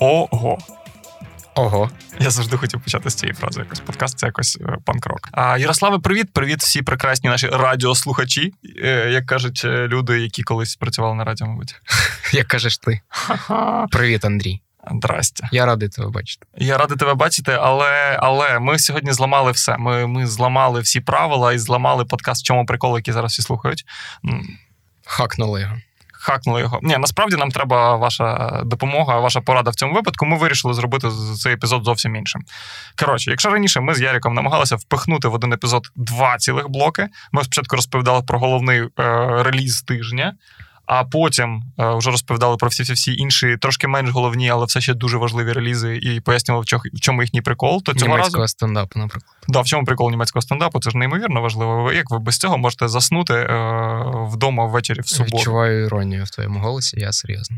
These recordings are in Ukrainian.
Ого. Ого. Я завжди хотів почати з цієї фрази. Якось подкаст це якось е, панк-рок. А Ярославе, привіт, привіт, всі прекрасні наші радіослухачі, е, як кажуть е, люди, які колись працювали на радіо, мабуть. Як кажеш ти? Привіт, Андрій. Здрастя. Я радий тебе бачити. Я радий тебе бачити, але але ми сьогодні зламали все. Ми ми зламали всі правила і зламали подкаст, в чому прикол, який зараз всі слухають. Хакнули його хакнули його. Ні, насправді нам треба ваша допомога, ваша порада в цьому випадку. Ми вирішили зробити цей епізод зовсім іншим. Коротше, якщо раніше ми з Яріком намагалися впихнути в один епізод два цілих блоки, ми спочатку розповідали про головний е, реліз тижня а потім е, вже розповідали про всі всі інші, трошки менш головні, але все ще дуже важливі релізи, і пояснювали, в чому їхній прикол. То цього Німецького разу... стендапу, наприклад. Да, в чому прикол німецького стендапу? Це ж неймовірно важливо. Як ви без цього можете заснути е, вдома ввечері в суботу? Відчуваю іронію в твоєму голосі, я серйозно.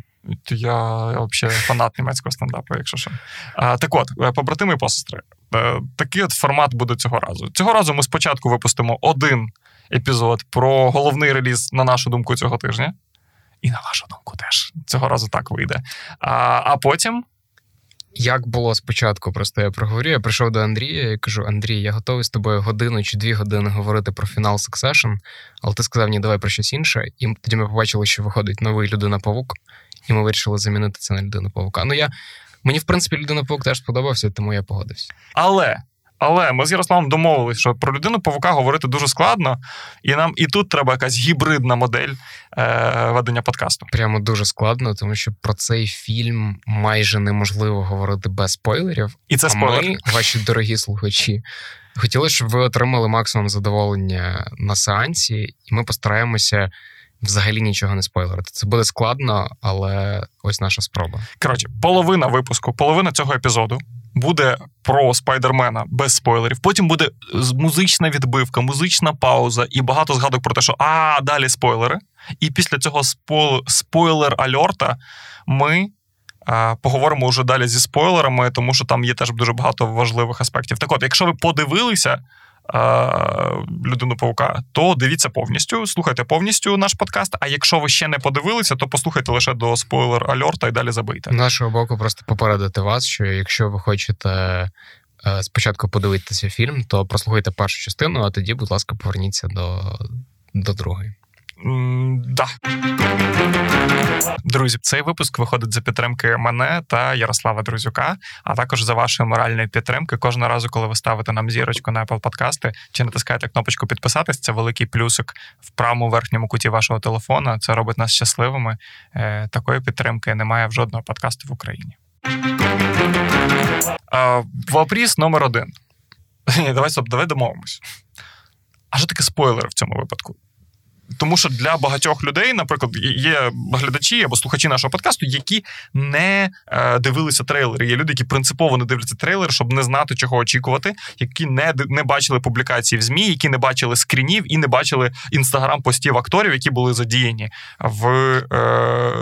Я, я взагалі фанат німецького стендапу, якщо що. А, Так от, е, побратими і посестри, е, такий от формат буде цього разу. Цього разу ми спочатку випустимо один епізод про головний реліз, на нашу думку, цього тижня. І на вашу думку, теж цього разу так вийде. А а потім. Як було спочатку, просто я проговорю. Я прийшов до Андрія і кажу: Андрій, я готовий з тобою годину чи дві години говорити про фінал Succession, але ти сказав, ні, давай про щось інше. І тоді ми побачили, що виходить новий людина-павук, і ми вирішили замінити це на людину павука. Ну я мені, в принципі, людина павук теж сподобався, тому я погодився. Але але ми з Ярославом домовилися, що про людину павука говорити дуже складно, і нам і тут треба якась гібридна модель е, ведення подкасту. Прямо дуже складно, тому що про цей фільм майже неможливо говорити без спойлерів. І це спойлер. Ми, ваші дорогі слухачі, хотіли, щоб ви отримали максимум задоволення на сеансі, і ми постараємося. Взагалі нічого не спойлерити. Це буде складно, але ось наша спроба. Коротше, половина випуску, половина цього епізоду буде про спайдермена без спойлерів. Потім буде музична відбивка, музична пауза і багато згадок про те, що а далі спойлери. І після цього спойлер альорта ми. Поговоримо вже далі зі спойлерами, тому що там є теж дуже багато важливих аспектів. Так от, якщо ви подивилися людину паука, то дивіться повністю, слухайте повністю наш подкаст. А якщо ви ще не подивилися, то послухайте лише до спойлер альорта і далі забийте. Нашого боку, просто попередити вас, що якщо ви хочете. Е, спочатку подивитися фільм, то прослухайте першу частину, а тоді, будь ласка, поверніться до до другої. Да. Друзі, цей випуск виходить за підтримки мене та Ярослава Друзюка, а також за вашої моральної підтримки. Кожного разу, коли ви ставите нам зірочку на Apple подкасти чи натискаєте кнопочку підписатись, це великий плюсик в правому верхньому куті вашого телефона. Це робить нас щасливими. Е, такої підтримки немає в жодного подкасту в Україні. Вопрос номер один. Давай стоп, давай домовимось. А що таке спойлер в цьому випадку? Тому що для багатьох людей, наприклад, є глядачі або слухачі нашого подкасту, які не е, дивилися трейлери. Є люди, які принципово не дивляться трейлер, щоб не знати, чого очікувати, які не не бачили публікації в змі, які не бачили скрінів і не бачили інстаграм-постів акторів, які були задіяні в е,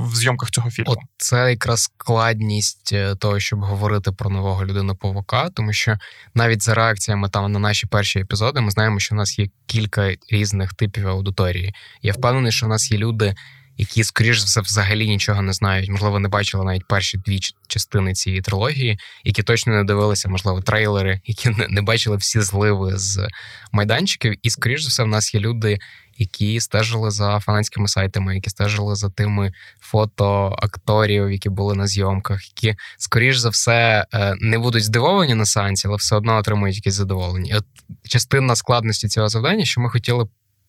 в зйомках цього фільму. От Це якраз складність е, того, щоб говорити про нового людину павука, тому що навіть за реакціями там на наші перші епізоди, ми знаємо, що в нас є кілька різних типів аудиторії. Я впевнений, що в нас є люди, які, скоріш за все, взагалі нічого не знають. Можливо, не бачили навіть перші дві частини цієї трилогії, які точно не дивилися, можливо, трейлери, які не бачили всі зливи з майданчиків. І, скоріш за все, в нас є люди. Які стежили за фанатськими сайтами, які стежили за тими фото акторів, які були на зйомках, які, скоріш за все, е, не будуть здивовані на сеансі, але все одно отримують якісь задоволення. І От частина складності цього завдання, що ми хотіли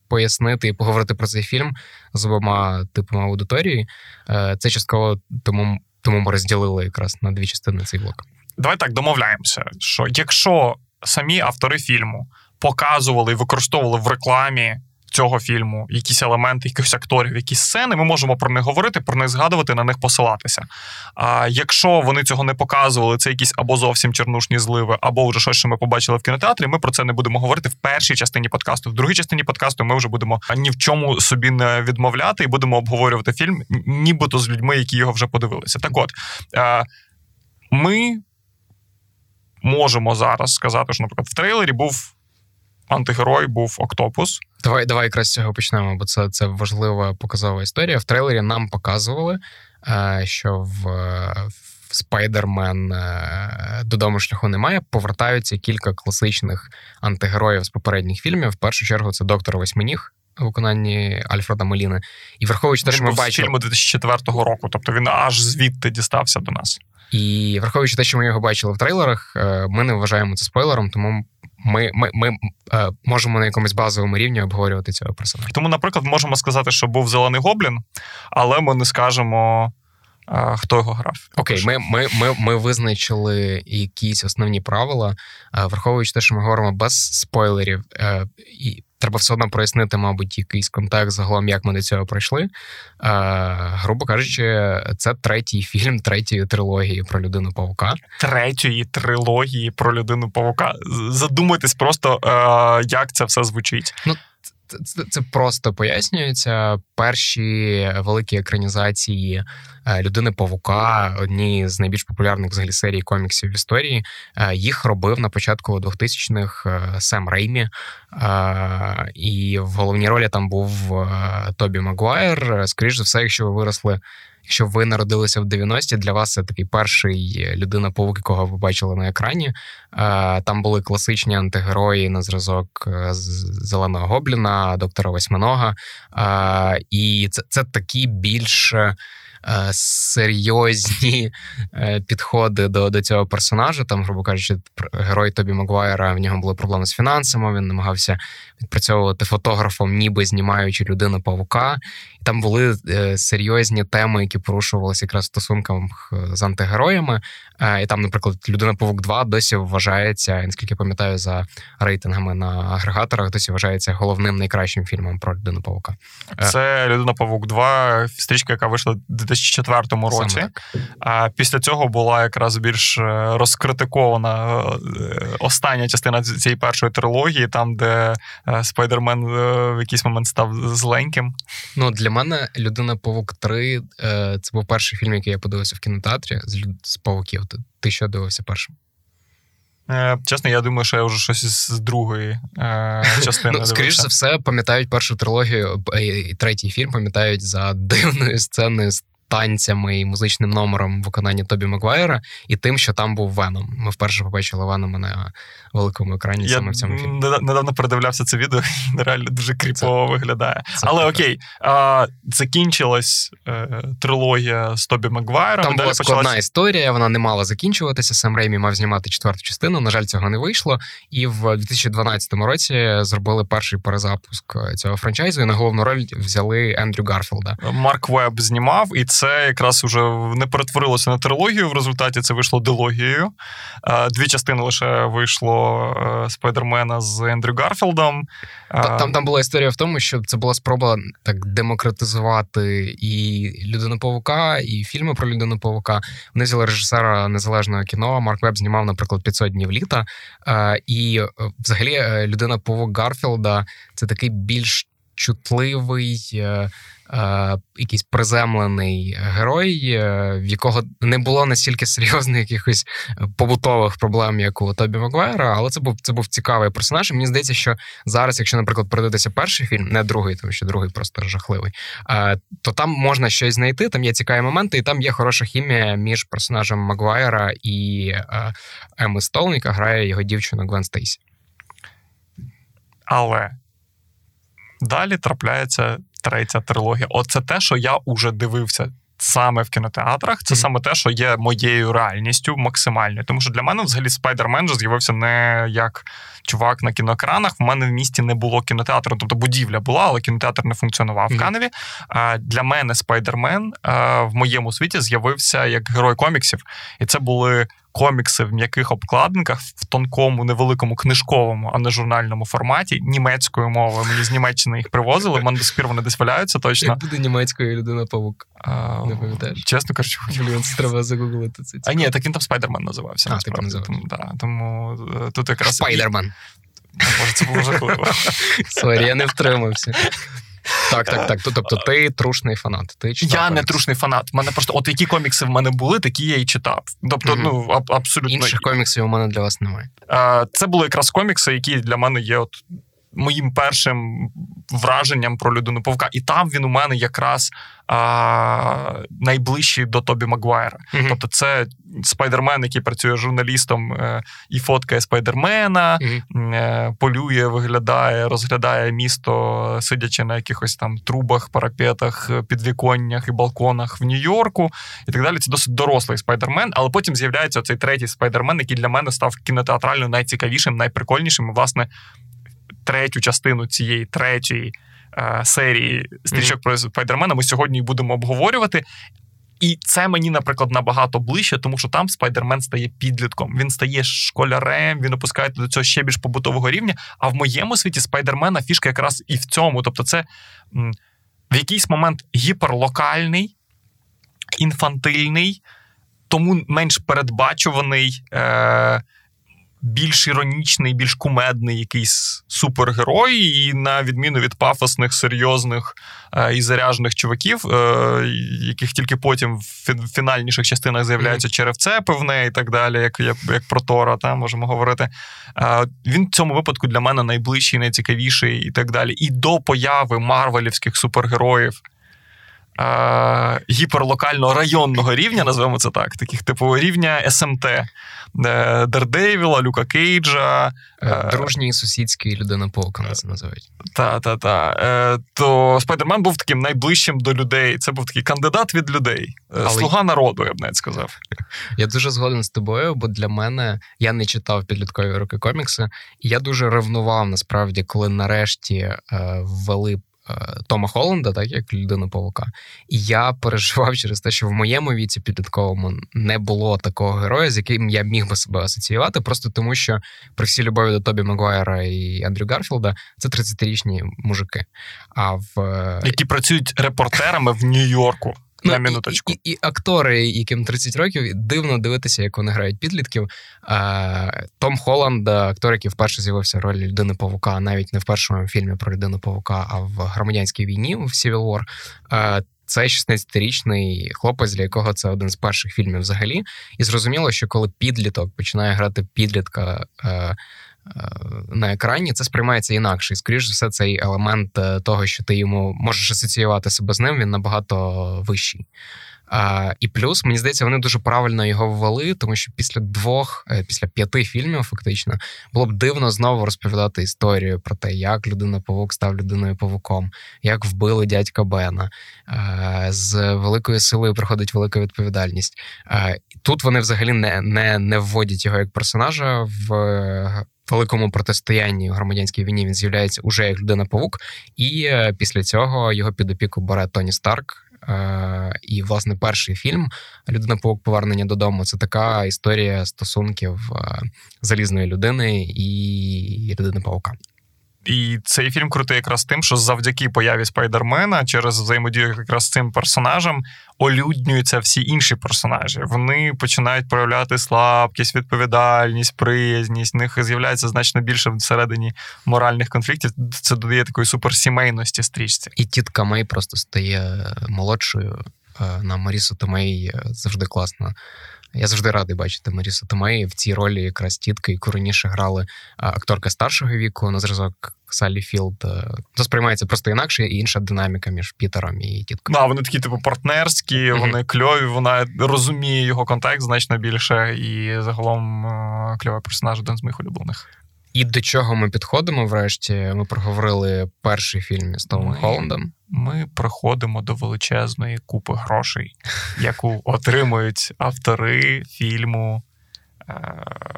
пояснити і поговорити про цей фільм з обома типами аудиторії. Е, це частково тому, тому ми розділили якраз на дві частини цей блок. Давай так домовляємося, що якщо самі автори фільму показували і використовували в рекламі цього фільму, якісь елементи, якихось акторів, якісь сцени, ми можемо про них говорити, про них згадувати, на них посилатися. А якщо вони цього не показували, це якісь або зовсім чернушні зливи, або вже щось, що ми побачили в кінотеатрі. Ми про це не будемо говорити в першій частині подкасту. В другій частині подкасту ми вже будемо ні в чому собі не відмовляти і будемо обговорювати фільм, нібито з людьми, які його вже подивилися. Так, от ми можемо зараз сказати, що, наприклад, в трейлері був антигерой був Октопус. Давай давай якраз з цього почнемо, бо це це важлива показова історія. В трейлері нам показували, е, що в Спайдермен е, додому шляху немає. Повертаються кілька класичних антигероїв з попередніх фільмів. В першу чергу це доктор Восьминіг. У виконанні Альфреда Моліни. І враховуючи те, що ми бачили... фільму 2004 року, тобто він аж звідти дістався до нас. І враховуючи те, що ми його бачили в трейлерах, е, ми не вважаємо це спойлером, тому ми ми, ми е, можемо на якомусь базовому рівні обговорювати цього персонажа. Тому, наприклад, можемо сказати, що був зелений гоблін, але ми не скажемо. Е, хто його грав? Окей, ми ми, ми, ми визначили якісь основні правила, враховуючи те, що ми говоримо без спойлерів, і треба все одно прояснити, мабуть, якийсь контекст загалом, як ми до цього пройшли. Е, Грубо кажучи, це третій фільм третьої трилогії про людину павука. Третьої трилогії про людину павука. Задумайтесь просто, е, як це все звучить. Ну, це, просто пояснюється. Перші великі екранізації е, людини Павука, одні з найбільш популярних взагалі серій коміксів в історії. Е, їх робив на початку 2000-х е, Сем Реймі. І в головній ролі там був Тобі Магуайр. Скоріше за все, якщо ви виросли Якщо ви народилися в 90-ті, для вас це такий перший людина павук якого ви бачили на екрані. Е, там були класичні антигерої на зразок е, Зеленого Гобліна, доктора Восьминога. Е, і це, це такі більш. Серйозні підходи до до цього персонажа. Там, грубо кажучи, герой Тобі Магуайра в нього були проблеми з фінансами. Він намагався відпрацьовувати фотографом, ніби знімаючи людину павука. І там були е, серйозні теми, які порушувалися якраз е, з антигероями. Е, і там, наприклад, людина Павук 2 досі вважається, наскільки пам'ятаю, за рейтингами на агрегаторах, досі вважається головним найкращим фільмом про людину Павука. Це Людина Павук 2, стрічка, яка вийшла 2004 році. А після цього була якраз більш розкритикована остання частина цієї першої трилогії, там де Спайдермен в якийсь момент став зленьким. Ну для мене людина Павук 3 це був перший фільм, який я подивився в кінотеатрі з з павуків. Ти що дивився першим? Е, чесно, я думаю, що я вже щось з другої е, частини. Ну, Скоріше за все, пам'ятають першу трилогію і третій фільм, пам'ятають за дивною сценою танцями і музичним номером в виконанні Тобі Маквайера, і тим, що там був Веном. Ми вперше побачили Венома на великому екрані Я саме в цьому фільмі. Недавно передивлявся це відео, і реально дуже кріпово це, виглядає. Це Але так. окей, а, закінчилась е, трилогія з Тобі Маквайером. Там була складна почалась... історія, вона не мала закінчуватися. Сам Реймі мав знімати четверту частину. На жаль, цього не вийшло. І в 2012 році зробили перший перезапуск цього франчайзу. І на головну роль взяли Ендрю Гарфілда. Марк Веб знімав і це якраз уже не перетворилося на трилогію. В результаті це вийшло дилогією. Дві частини лише вийшло е, Спайдермена з Ендрю Гарфілдом. Там там була історія в тому, що це була спроба так демократизувати і людину павука, і фільми про людину павука. Вони взяли режисера незалежного кіно. Марк Веб знімав, наприклад, 500 днів літа. І е, взагалі е, людина павук Гарфілда це такий більш чутливий, е, е, якийсь приземлений герой, е, в якого не було настільки серйозних якихось побутових проблем, як у Тобі Маквайра, але це був це був цікавий персонаж. І Мені здається, що зараз, якщо, наприклад, передивитися перший фільм, не другий, тому що другий просто жахливий, е, то там можна щось знайти. Там є цікаві моменти, і там є хороша хімія між персонажем Магуайра і е, Еми Стоун, яка грає його дівчину Гвен Стейсі. Але Далі трапляється третя трилогія. Оце те, що я уже дивився саме в кінотеатрах. Це mm-hmm. саме те, що є моєю реальністю максимальною. Тому що для мене взагалі Спайдермен же з'явився не як чувак на кіноекранах. В мене в місті не було кінотеатру, тобто будівля була, але кінотеатр не функціонував mm-hmm. в Каневі. А для мене Спайдермен в моєму світі з'явився як герой коміксів, і це були комікси в м'яких обкладинках в тонкому, невеликому книжковому, а не журнальному форматі німецькою мовою. Мені з Німеччини їх привозили. в мене до сих пір вони десь валяються точно. Як буде німецькою людина павук. Не пам'ятаєш? Чесно кажучи, Блін, це треба загуглити. Це а ні, так він там Спайдермен називався. А, так називався. Тому, да, тому е, тут якраз Спайдермен. Може, це було жахливо. Сорі, я не втримався. Так, так, так. Тобто ти трушний фанат. Ти читав Я комікс. не трушний фанат. Мене просто от які комікси в мене були, такі я і читав. Тобто, mm ну аб- абсолютно інших коміксів у мене для вас немає. Це були якраз комікси, які для мене є от моїм першим враженням про людину павука. І там він у мене якраз а, найближчий до Тобі Магвайра. Mm-hmm. Тобто, це спайдермен, який працює журналістом е, і фоткає спайдермена, mm-hmm. е, полює, виглядає, розглядає місто, сидячи на якихось там трубах, парапетах, підвіконнях і балконах в Нью-Йорку і так далі. Це досить дорослий спайдермен, але потім з'являється цей третій спайдермен, який для мене став кінотеатрально найцікавішим, найприкольнішим. І, власне, третю частину цієї третьої е, серії стрічок mm-hmm. про Спайдермена ми сьогодні будемо обговорювати. І це мені, наприклад, набагато ближче, тому що там Спайдермен стає підлітком. Він стає школярем, він опускається до цього ще більш побутового рівня. А в моєму світі Спайдермена фішка якраз і в цьому. Тобто, це в якийсь момент гіперлокальний, інфантильний, тому менш передбачуваний. Е- більш іронічний, більш кумедний якийсь супергерой, і на відміну від пафосних, серйозних е, і заряжених чуваків, е, яких тільки потім в фінальніших частинах з'являються mm-hmm. черевце певне і так далі, як як, як про Тора, та, можемо говорити. Е, він в цьому випадку для мене найближчий, найцікавіший і так далі. І до появи марвелівських супергероїв. Гіперлокального районного рівня, називаємо це так, таких типу рівня СМТ. Дердевіла, Люка Кейджа. Е, е, дружній сусідський людина Паука це називають. Та, та, та. Е, то Спайдермен був таким найближчим до людей. Це був такий кандидат від людей, Але... слуга народу, я б навіть сказав. Я дуже згоден з тобою, бо для мене я не читав підліткові роки комікси, і я дуже ревнував насправді, коли нарешті ввели Е, Тома Холланда, так як людину павука. І я переживав через те, що в моєму віці підлітковому не було такого героя, з яким я міг би себе асоціювати, просто тому що при всій любові до Тобі Магуайра і Андрю Гарфілда це 30-річні мужики. А в е, які працюють репортерами в Нью-Йорку. Ну, На минуточку. І, і, і актори, яким 30 років, дивно дивитися, як вони грають підлітків. А, Том Холланд, актор, який вперше з'явився в ролі людини Павука, навіть не в першому фільмі про людину Павука, а в громадянській війні в Civil War. А, це 16-річний хлопець, для якого це один з перших фільмів взагалі. І зрозуміло, що коли підліток починає грати підлітка. Е, на екрані, це сприймається інакше. І, скоріш за все, цей елемент е, того, що ти йому можеш асоціювати себе з ним, він набагато вищий. І плюс, мені здається, вони дуже правильно його ввели, тому що після двох, е, після п'яти фільмів, фактично, було б дивно знову розповідати історію про те, як людина павук став людиною павуком, як вбили дядька Бена. З великою силою приходить велика відповідальність. Тут вони взагалі не, не, не вводять його як персонажа в великому протистоянні у громадянській війні він з'являється уже як людина павук, і е, після цього його під опіку бере Тоні Старк. Е, і, власне, перший фільм Людина павук повернення додому це така історія стосунків е, залізної людини і людини павука. І цей фільм крутий якраз тим, що завдяки появі Спайдермена через взаємодію якраз з цим персонажем олюднюються всі інші персонажі. Вони починають проявляти слабкість, відповідальність, приязність. В них з'являється значно більше всередині моральних конфліктів. Це додає такої суперсімейності стрічці. І тітка Мей просто стає молодшою. Е, на Марісу Томей завжди класно я завжди радий бачити Марісу Томей в цій ролі якраз тітки, яку раніше грали акторка старшого віку на зразок Саллі Філд. Це сприймається просто інакше і інша динаміка між Пітером і тіткою. Да, вони такі, типу, партнерські, mm-hmm. вони кльові, вона розуміє його контекст значно більше, і загалом кльовий персонаж один з моїх улюблених. І до чого ми підходимо врешті? Ми проговорили перший фільм з Томом Холландом. Ми приходимо до величезної купи грошей, яку отримують автори фільму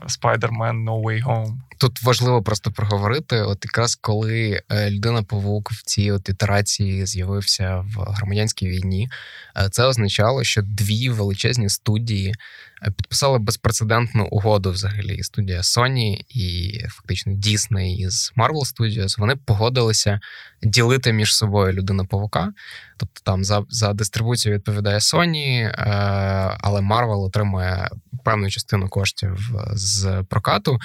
Spider-Man No Way Home. Тут важливо просто проговорити. От якраз коли е, людина павук в цій от ітерації з'явився в громадянській війні, е, це означало, що дві величезні студії е, підписали безпрецедентну угоду взагалі. Студія Sony і фактично Disney із Marvel Studios, Вони погодилися ділити між собою людину павука. Тобто там за за дистрибуцію відповідає Sony, але Marvel отримує певну частину коштів з прокату.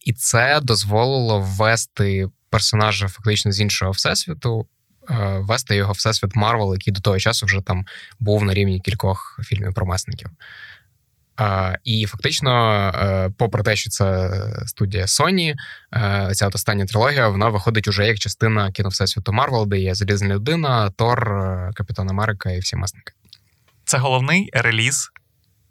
І це дозволило ввести персонажа фактично з іншого всесвіту, е, ввести його всесвіт Марвел, який до того часу вже там був на рівні кількох фільмів про месників. І фактично, е, попри те, що це студія Sony, е, ця от остання трилогія вона виходить уже як частина кіновсесвіту Марвел, де є Залізна людина, Тор, е, Капітан Америка і всі месники. Це головний реліз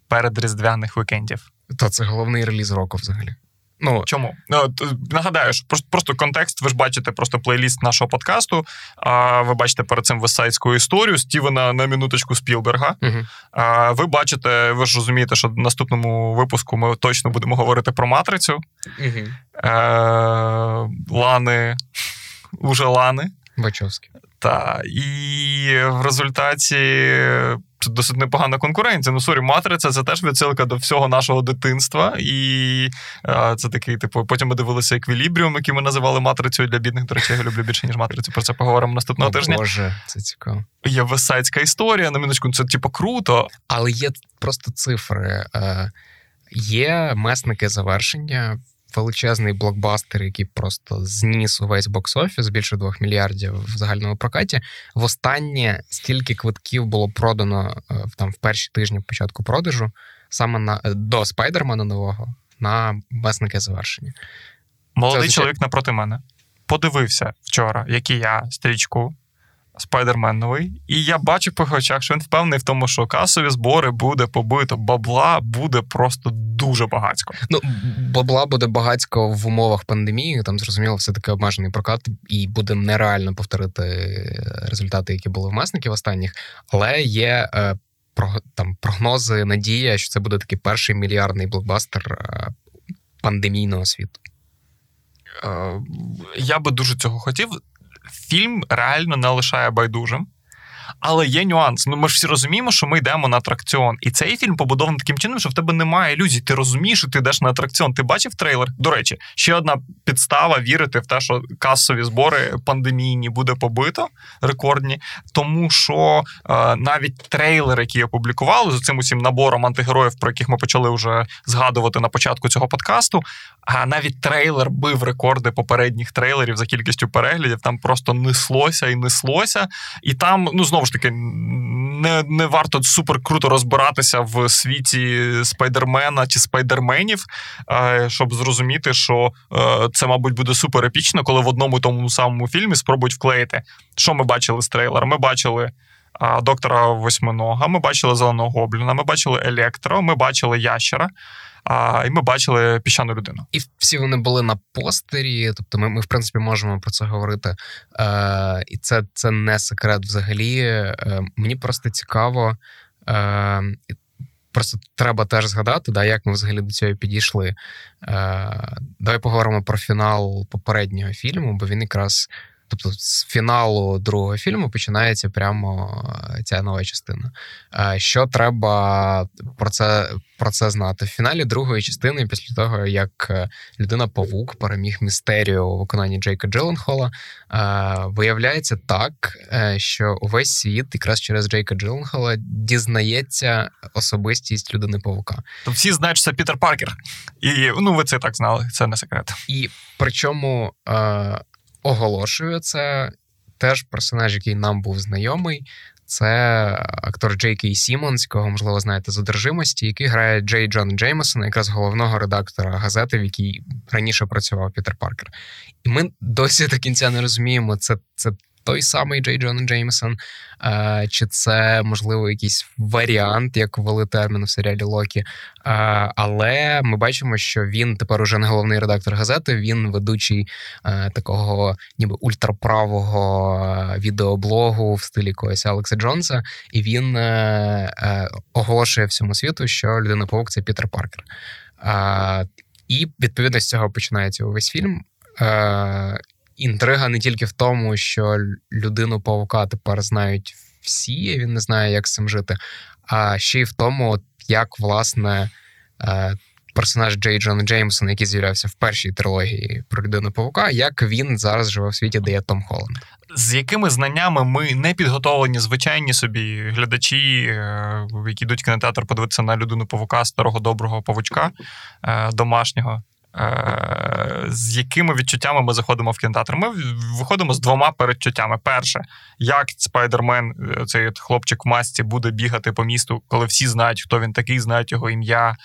передріздвяних вікендів. Та це головний реліз року взагалі. Ну чому ну, нагадаю, що просто просто контекст. Ви ж бачите просто плейліст нашого подкасту. А ви бачите перед цим Вестсайдську історію Стівена на минуточку Спілберга. uh А ви бачите, ви ж розумієте, що в наступному випуску ми точно будемо говорити про матрицю uh Е, Лани, уже Лани Вачовські. Та і в результаті досить непогана конкуренція. Ну, сорі, матриця це теж відсилка до всього нашого дитинства. І а, це такий, типу, потім ми дивилися еквілібріум, який ми називали матрицею для бідних. До речі, я люблю більше, ніж матрицю. Про це поговоримо наступного О, тижня. Боже, це цікаво. Є Вестсайдська історія. На минуточку, це типу круто. Але є просто цифри. Е, Є месники завершення величезний блокбастер, який просто зніс увесь бокс-офіс більше двох мільярдів в загальному прокаті. Востаннє стільки квитків було продано е, там в перші тижні початку продажу, саме на е, до спайдермана нового на месники завершення. Молодий Це чоловік напроти мене подивився вчора, як і я стрічку Спайдермен новий. І я бачу по очах, що він впевнений в тому, що касові збори буде побито, бабла буде просто дуже багатько. Ну, бабла буде багатько в умовах пандемії. Там зрозуміло, все таки обмежений прокат, і буде нереально повторити результати, які були в месників останніх. Але є е, там прогнози, надія, що це буде такий перший мільярдний блокбастер е, пандемійного світу. Е, я би дуже цього хотів фільм реально не лишає байдужим. Але є нюанс. Ну ми ж всі розуміємо, що ми йдемо на атракціон. І цей фільм побудований таким чином, що в тебе немає ілюзій. Ти розумієш, що ти йдеш на атракціон. Ти бачив трейлер? До речі, ще одна підстава вірити в те, що касові збори пандемійні буде побито рекордні, тому що е, навіть трейлер, який опублікували з цим усім набором антигероїв, про яких ми почали вже згадувати на початку цього подкасту. А навіть трейлер бив рекорди попередніх трейлерів за кількістю переглядів. Там просто неслося і неслося. І там, ну знову ж таки, не не варто супер круто розбиратися в світі спайдермена чи спайдерменів, е, щоб зрозуміти, що е, це, мабуть, буде супер епічно, коли в одному тому самому фільмі спробують вклеїти. Що ми бачили з трейлера? Ми бачили Доктора Восьминога, ми бачили зеленого гобліна, ми бачили електро, ми бачили ящера. А, І ми бачили піщану людину. І всі вони були на постері. Тобто, ми, ми в принципі, можемо про це говорити. Е, І це це не секрет взагалі. Е, Мені просто цікаво. Е, Просто треба теж згадати, да, як ми взагалі до цього підійшли. Е, Давай поговоримо про фінал попереднього фільму, бо він якраз Тобто з фіналу другого фільму починається прямо е, ця нова частина. Е, що треба про це про це знати? В фіналі другої частини, після того, як е, людина Павук переміг містерію у виконанні Джейка Джилленхола, виявляється так, що увесь світ якраз через Джейка Джилленхола дізнається особистість людини Павука. То всі знають, що це Пітер Паркер. І ну ви це так знали, це не секрет. І причому оголошую це теж персонаж, який нам був знайомий. Це актор Джей Кей Сіммонс, якого, можливо, знаєте, з одержимості, який грає Джей Джона Джеймсон, якраз головного редактора газети, в якій раніше працював Пітер Паркер. І ми досі до кінця не розуміємо, це це той самий Джей Джон Джеймсон, е, чи це, можливо, якийсь варіант, як ввели термін в серіалі Локі. Е, але ми бачимо, що він тепер уже не головний редактор газети, він ведучий е, такого ніби ультраправого відеоблогу в стилі когось Алекса Джонса, і він оголошує всьому світу, що людина павук це Пітер Паркер. І відповідно з цього починається увесь фільм інтрига не тільки в тому, що людину павука тепер знають всі, він не знає, як з цим жити, а ще й в тому, як власне. Е, персонаж Джей Джон Джеймсон, який з'являвся в першій трилогії про людину павука, як він зараз живе в світі, де є Том Холланд. З якими знаннями ми не підготовлені звичайні собі глядачі, е, які йдуть в кінотеатр подивитися на людину павука, старого доброго павучка е, домашнього. Е, з якими відчуттями ми заходимо в кінотеатр? Ми виходимо з двома передчуттями. Перше, як спайдермен, е, цей хлопчик в масці, буде бігати по місту, коли всі знають, хто він такий, знають його ім'я.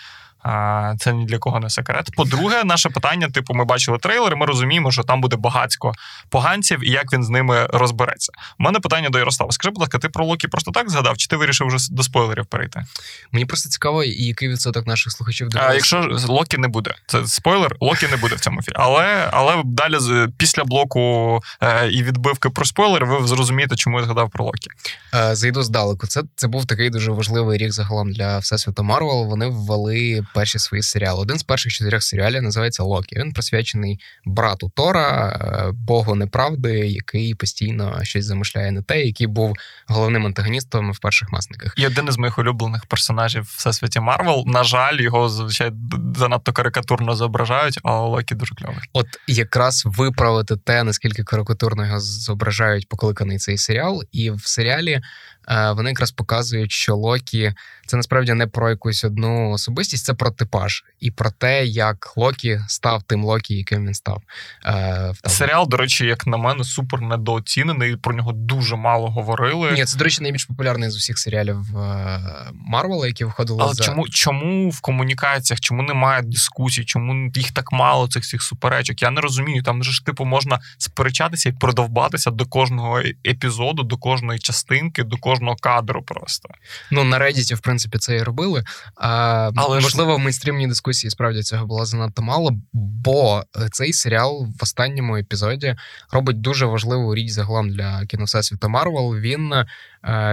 Це ні для кого не секрет. По-друге, наше питання: типу, ми бачили трейлер, ми розуміємо, що там буде багацько поганців і як він з ними розбереться. У мене питання до Ярослава. Скажи, будь ласка, ти про Локі просто так згадав, чи ти вирішив вже до спойлерів перейти? Мені просто цікаво, який відсоток наших слухачів дивиться. А якщо Локі не буде, це спойлер, Локі не буде в цьому фільмі. Але але далі після блоку е, і відбивки про спойлер, ви зрозумієте, чому я згадав про Локі. Е, зайду здалеку. Це це був такий дуже важливий рік загалом для всесвіту Марвел. Вони ввели перші свої серіали. Один з перших чотирьох серіалів називається Локі. Він присвячений брату Тора, е, богу неправди, який постійно щось замишляє не те, який був головним антагоністом в перших месниках. І один із моїх улюблених персонажів в всесвіті Марвел. На жаль, його звичайно занадто карикатурно зображають, а Локі дуже кльовий. От якраз виправити те, наскільки карикатурно його зображають покликаний цей серіал, і в серіалі вони якраз показують, що Локі це насправді не про якусь одну особистість, це про типаж і про те, як Локі став тим Локі, яким він став. Е, Серіал, до речі, як на мене, супер недооцінений. Про нього дуже мало говорили. Ні, це до речі, найбільш популярний з усіх серіалів е, Марвела, які виходили. Але за... чому чому в комунікаціях, чому немає дискусій, чому їх так мало цих всіх суперечок? Я не розумію. Там же ж типу можна сперечатися і продовбатися до кожного епізоду, до кожної частинки, до кожного кожного кадру просто. Ну на Reddit, в принципі, це і робили. А, Але можливо, ж... в мейнстрімній дискусії справді цього було занадто мало, бо цей серіал в останньому епізоді робить дуже важливу річ загалом для кіновсесвіту Марвел. Він е,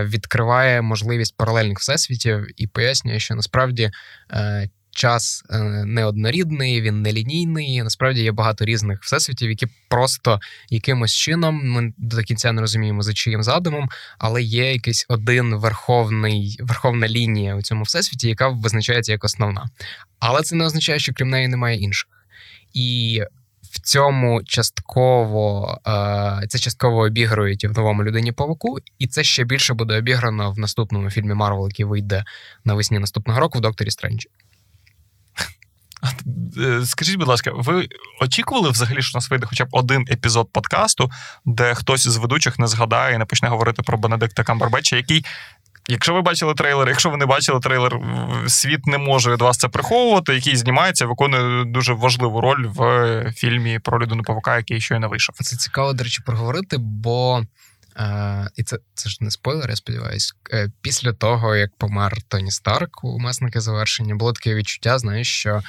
відкриває можливість паралельних всесвітів і пояснює, що насправді. Час е, неоднорідний, він нелінійний. Насправді є багато різних всесвітів, які просто якимось чином ми до кінця не розуміємо за чиїм задумом, але є якийсь один верховний верховна лінія у цьому всесвіті, яка визначається як основна. Але це не означає, що крім неї немає інших. І в цьому частково е, це частково обігрують в новому людині павуку, і це ще більше буде обіграно в наступному фільмі Марвел, який вийде навесні наступного року в Докторі Стренджі. Е, скажіть, будь ласка, ви очікували взагалі, що у нас вийде хоча б один епізод подкасту, де хтось з ведучих не згадає і не почне говорити про Бенедикта Камбербеча, який. Якщо ви бачили трейлер, якщо ви не бачили трейлер, світ не може від вас це приховувати, який знімається, виконує дуже важливу роль в фільмі про людину павука, який щойно вийшов. Це цікаво, до речі, проговорити, бо е, і це це ж не спойлер, я сподіваюся. Е, після того, як помер Тоні Старк у месники завершення, було таке відчуття, знаєш, що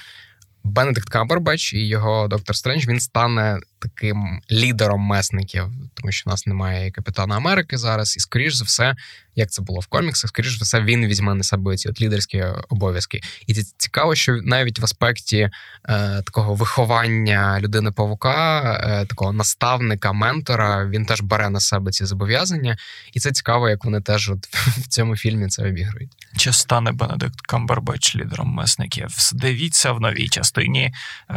Бенедикт Камбербач і його доктор Стрендж він стане таким лідером месників, тому що в нас немає Капітана Америки зараз, і скоріш за все, як це було в коміксах, скоріш за все, він візьме на себе ці от лідерські обов'язки. І це цікаво, що навіть в аспекті е, такого виховання людини павука, е, такого наставника, ментора, він теж бере на себе ці зобов'язання, і це цікаво, як вони теж от в цьому фільмі це обігрують. Чи стане Бенедикт Камбербеч лідером месників? Дивіться в новій частині е,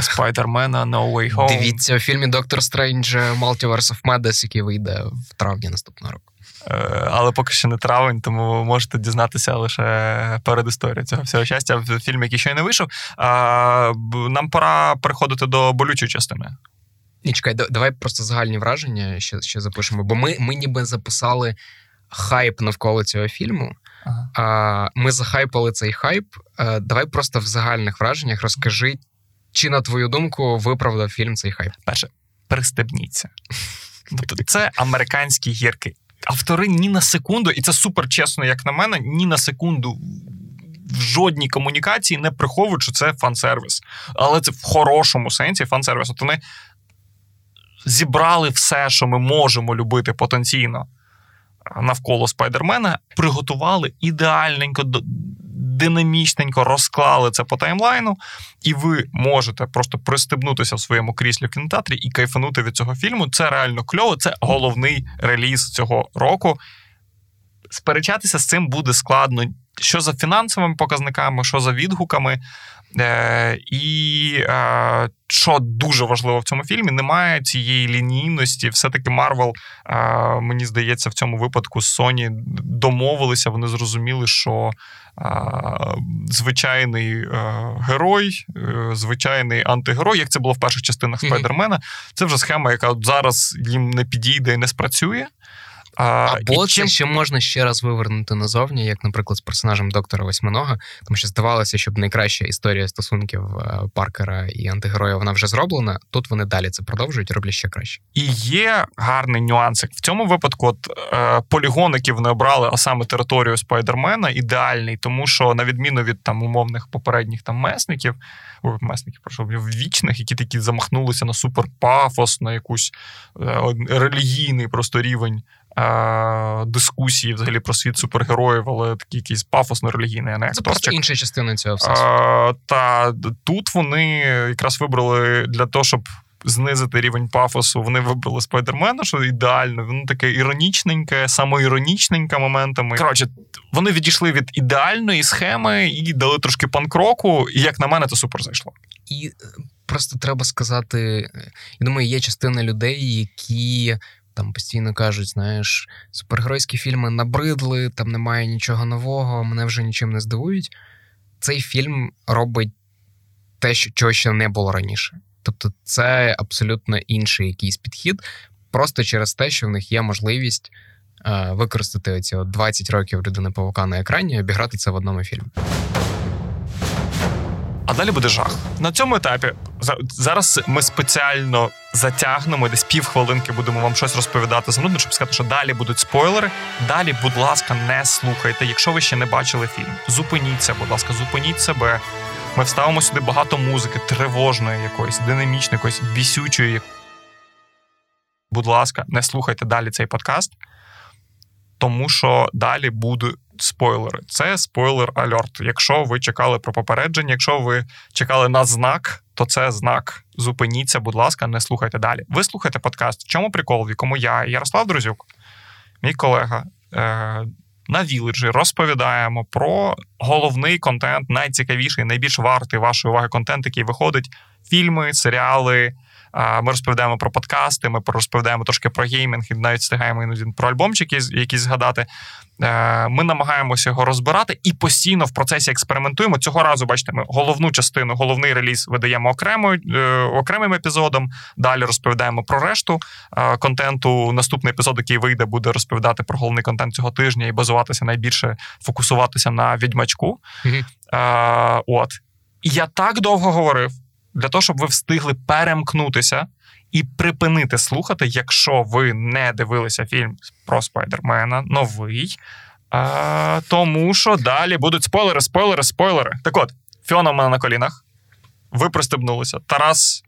Спайдермена No Way Home. Дивіться у фільмі Доктор Стрендж Multiverse of Madness, який вийде в травні наступного року. Е, але поки що не травень, тому можете дізнатися лише перед історією цього всього щастя в фільмі, який ще не вийшов. Нам пора переходити до болючої частини. Ні, чекай, давай просто загальні враження ще ще запишемо. Бо ми ми ніби записали хайп навколо цього фільму. Ага. Ми захайпали цей хайп. А, Давай просто в загальних враженнях розкажи, чи, на твою думку, виправдав фільм цей хайп? Перше, пристебніться. Тобто, це американські гірки. Автори ні на секунду, і це супер чесно, як на мене, ні на секунду. В жодній комунікації не приховують, що це фан-сервіс. Але це в хорошому сенсі фан-сервіс. От вони зібрали все, що ми можемо любити потенційно навколо спайдермена, приготували ідеальненько динамічненько розклали це по таймлайну, і ви можете просто пристебнутися в своєму кріслі в кінотеатрі і кайфанути від цього фільму. Це реально кльово. Це головний реліз цього року. Сперечатися з цим буде складно що за фінансовими показниками, що за відгуками. Е, І е, що дуже важливо в цьому фільмі, немає цієї лінійності. Все-таки Марвел, е, мені здається, в цьому випадку з Sony домовилися, вони зрозуміли, що звичайний герой, звичайний антигерой, як це було в перших частинах Спайдермена, це вже схема, яка зараз їм не підійде і не спрацює. Або це чим... ще можна ще раз вивернути назовні, як, наприклад, з персонажем доктора Восьминога, тому що здавалося, щоб найкраща історія стосунків е, Паркера і антигероя вона вже зроблена. Тут вони далі це продовжують, роблять ще краще. І є гарний нюансик. В цьому випадку от, е, полігон, який вони обрали, а саме територію Спайдермена, ідеальний, тому що, на відміну від там умовних попередніх там месників, месників, прошу, вічних, які такі замахнулися на суперпафос, на якусь е, релігійний просто рівень дискусії взагалі про світ супергероїв, але такий якийсь пафосно-релігійний, а не Це просто інша частина цього все. Е, та тут вони якраз вибрали для того, щоб. Знизити рівень пафосу, вони вибрали спайдермена, що ідеально, воно таке іронічненьке, самоіронічненьке моментами. Коротше, вони відійшли від ідеальної схеми і дали трошки панкроку, і як на мене, це супер зайшло. І е, просто треба сказати: я думаю, є частина людей, які там постійно кажуть, знаєш, супергеройські фільми набридли, там немає нічого нового, мене вже нічим не здивують. Цей фільм робить те, що чого ще не було раніше. Тобто, це абсолютно інший якийсь підхід, просто через те, що в них є можливість е, використати оці 20 років людини павука на екрані і обіграти це в одному фільмі. А далі буде жах. На цьому етапі зараз ми спеціально затягнемо десь півхвилинки будемо вам щось розповідати занудно, щоб сказати, що далі будуть спойлери. Далі, будь ласка, не слухайте. Якщо ви ще не бачили фільм, зупиніться, будь ласка, зупиніть себе. Ми вставимо сюди багато музики, тривожної якоїсь, динамічної, якоїсь бісючої. Будь ласка, не слухайте далі цей подкаст, тому що далі буде спойлери. Це спойлер альорт. Якщо ви чекали про попередження, якщо ви чекали на знак, то це знак. Зупиніться, будь ласка, не слухайте далі. Ви слухайте подкаст. В чому прикол, в якому я, Ярослав Друзюк, мій колега. Е- на Віледжі розповідаємо про головний контент, найцікавіший, найбільш вартий вашої уваги контент, який виходить: фільми, серіали. Ми розповідаємо про подкасти, ми розповідаємо трошки про геймінг і навіть встигаємо іноді про альбомчики якісь згадати. Е, ми намагаємося його розбирати і постійно в процесі експериментуємо. Цього разу, бачите, ми головну частину, головний реліз видаємо окремо, е, окремим епізодом. Далі розповідаємо про решту е, контенту. Наступний епізод, який вийде, буде розповідати про головний контент цього тижня і базуватися найбільше фокусуватися на відьмачку. Mm-hmm. От. І я так довго говорив для того, щоб ви встигли перемкнутися і припинити слухати, якщо ви не дивилися фільм про Спайдермена, новий. А, Тому що далі будуть спойлери, спойлери, спойлери. Так от, Фіона в мене на колінах. Ви пристебнулися. Тарас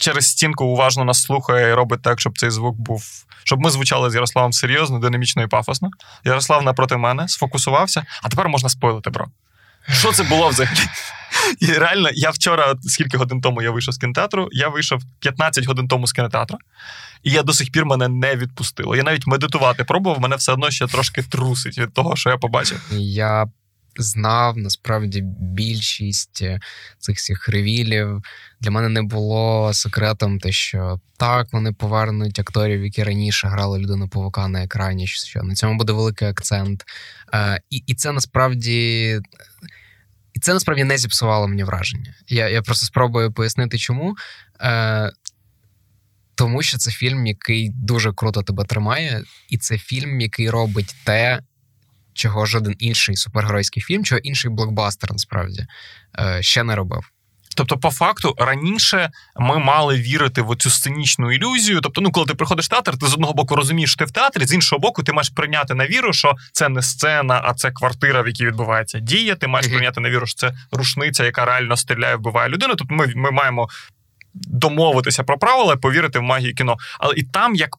через стінку уважно нас слухає і робить так, щоб цей звук був. Щоб ми звучали з Ярославом серйозно, динамічно і пафосно. Ярослав напроти мене сфокусувався, а тепер можна спойлити, бро. Що це було взагалі? І реально, я вчора, скільки годин тому я вийшов з кінотеатру, я вийшов 15 годин тому з кінотеатру, і я до сих пір мене не відпустило. Я навіть медитувати пробував, мене все одно ще трошки трусить від того, що я побачив. Я знав насправді більшість е, цих всіх ревілів. Для мене не було секретом, те, що так, вони повернуть акторів, які раніше грали людину павука на екрані. Що на цьому буде великий акцент. Е, І і це насправді. І це насправді не зіпсувало мені враження. Я я просто спробую пояснити, чому. Е, Тому що це фільм, який дуже круто тебе тримає, і це фільм, який робить те, чого жоден інший супергеройський фільм, чого інший блокбастер насправді е, ще не робив. Тобто, по факту, раніше ми мали вірити в цю сценічну ілюзію. Тобто, ну коли ти приходиш в театр, ти з одного боку розумієш, що ти в театрі, з іншого боку, ти маєш прийняти на віру, що це не сцена, а це квартира, в якій відбувається дія. Ти маєш прийняти на віру, що це рушниця, яка реально стріляє, вбиває людину. Тобто ми, ми маємо домовитися про правила, повірити в магію кіно. Але і там як